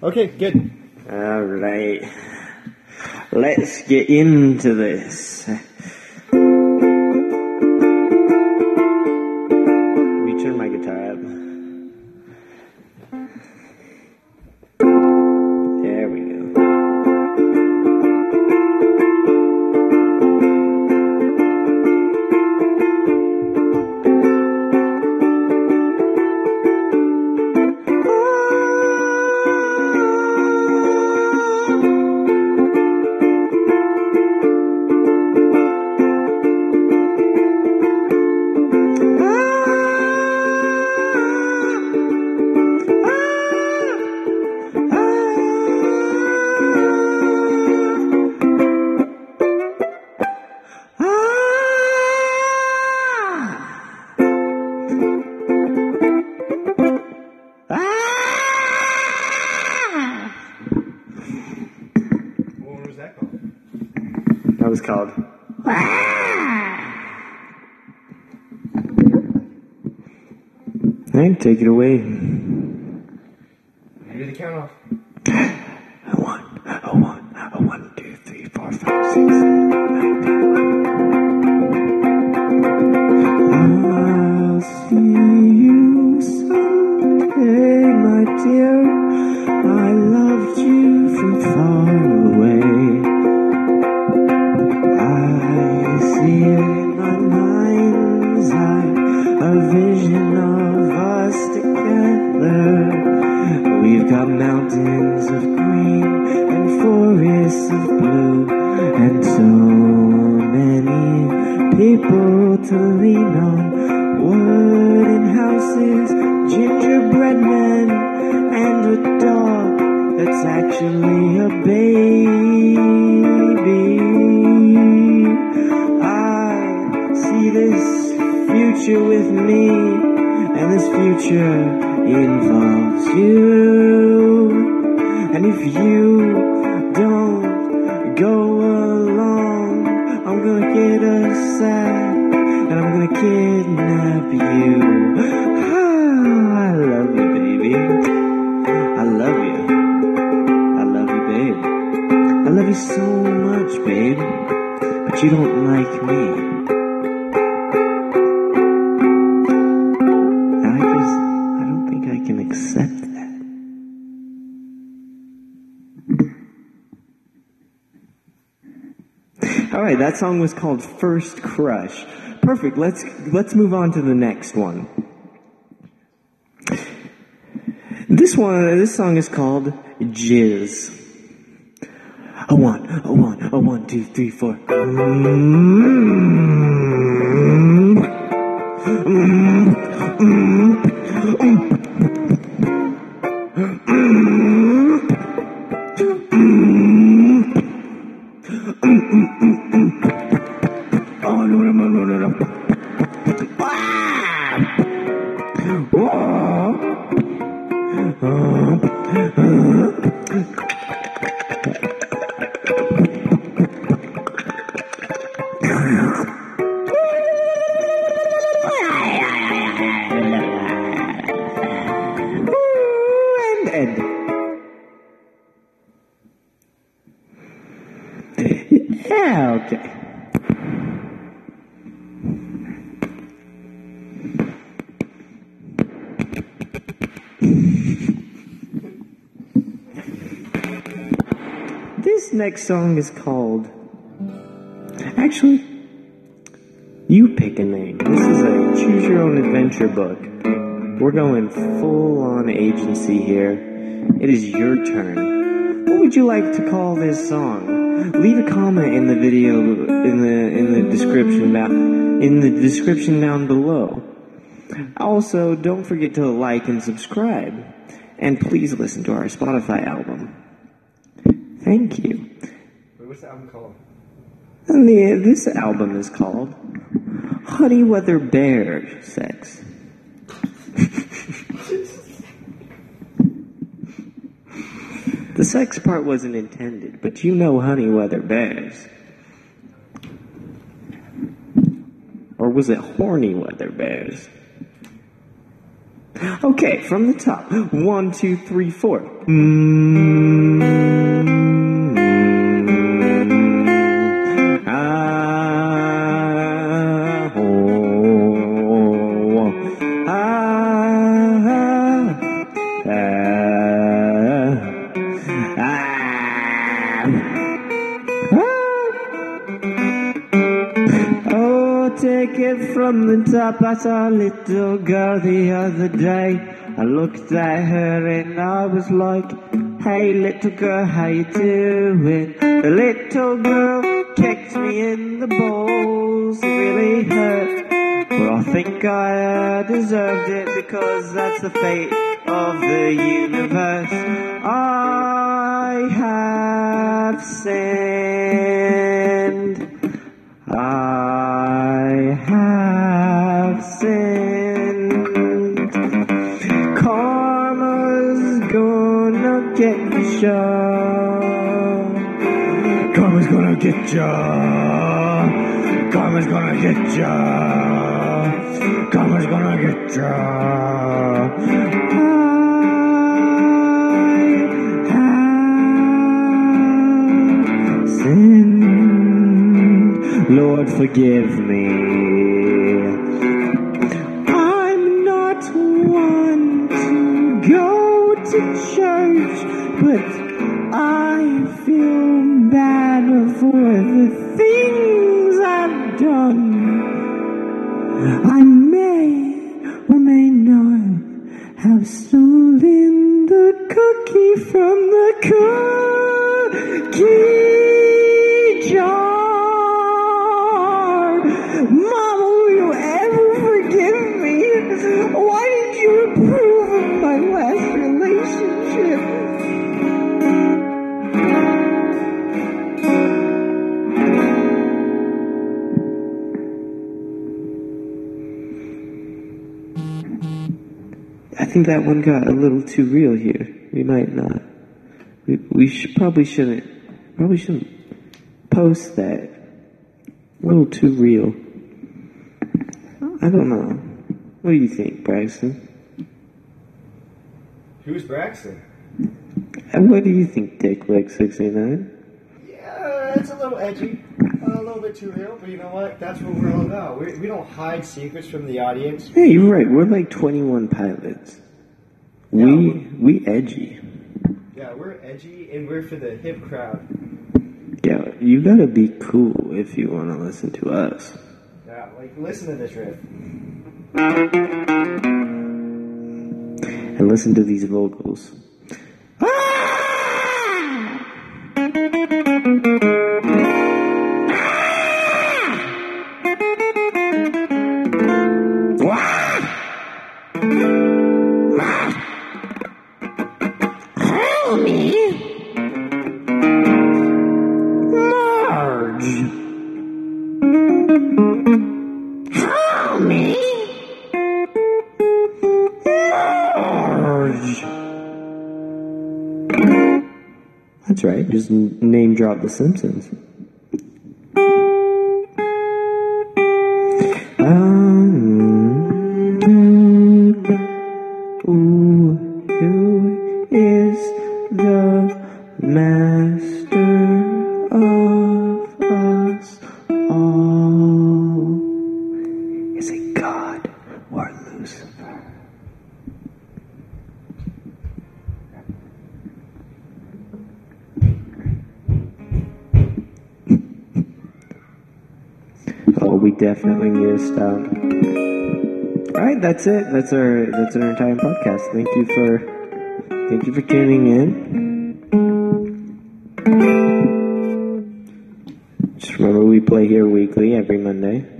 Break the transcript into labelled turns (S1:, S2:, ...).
S1: Okay, good.
S2: All right. Let's get into this.
S1: Called.
S2: Hey, take it away.
S1: Do the count off.
S2: A one, a one, a one, two, three, four, five, six, seven, eight, nine, ten, eleven. I'll see you someday, my dear. Of blue, and so many people to lean on. Wooden houses, gingerbread men, and a dog that's actually a baby. I see this future with me, and this future involves you. And if you and I'm gonna kidnap you. Ah, I love you, baby. I love you. I love you, babe. I love you so much, babe. But you don't like me. I just, I don't think I can accept All right, that song was called First Crush. Perfect. Let's let's move on to the next one. This one, this song is called Jizz. A one, a one, a one, two, three, four. Oh, Okay. This next song is called. Actually, you pick a name. This is a choose your own adventure book. We're going full on agency here. It is your turn. What would you like to call this song? Leave a comment in the video in the in the description down in the description down below. Also, don't forget to like and subscribe. And please listen to our Spotify album. Thank you.
S1: Wait, what's the album called?
S2: And the, this album is called Honey Weather Bear Sex. The sex part wasn't intended, but you know honey weather bears. Or was it horny weather bears? Okay, from the top. One, two, three, four. Mm. Take it from the top. I saw a little girl the other day. I looked at her and I was like, Hey little girl, how you doing? The little girl kicked me in the balls. It really hurt. But I think I deserved it because that's the fate of the universe. I have sinned. Get ya. Karma's gonna get ya. Karma's gonna get ya. Karma's gonna get ya. I have sinned. Lord, forgive me. Church, but I feel bad for the things I've done. I may or may not have stolen the cookie from the cookie think that one got a little too real here. We might not. We, we should, probably shouldn't. Probably shouldn't post that. A little too real. I don't know. What do you think, Braxton?
S1: Who's Braxton?
S2: And what do you think, Dick Lick 69?
S1: Yeah, it's a little edgy. A little bit too real, but you know what? That's what we're all about. We, we don't hide secrets from the audience.
S2: Yeah, you're right. We're like 21 pilots. We we edgy.
S1: Yeah, we're edgy and we're for the hip crowd.
S2: Yeah, you gotta be cool if you want to listen to us.
S1: Yeah, like listen to this riff.
S2: and listen to these vocals. Just name drop The Simpsons. Definitely to stop. All right, that's it. That's our that's our entire podcast. Thank you for thank you for tuning in. Just remember, we play here weekly every Monday.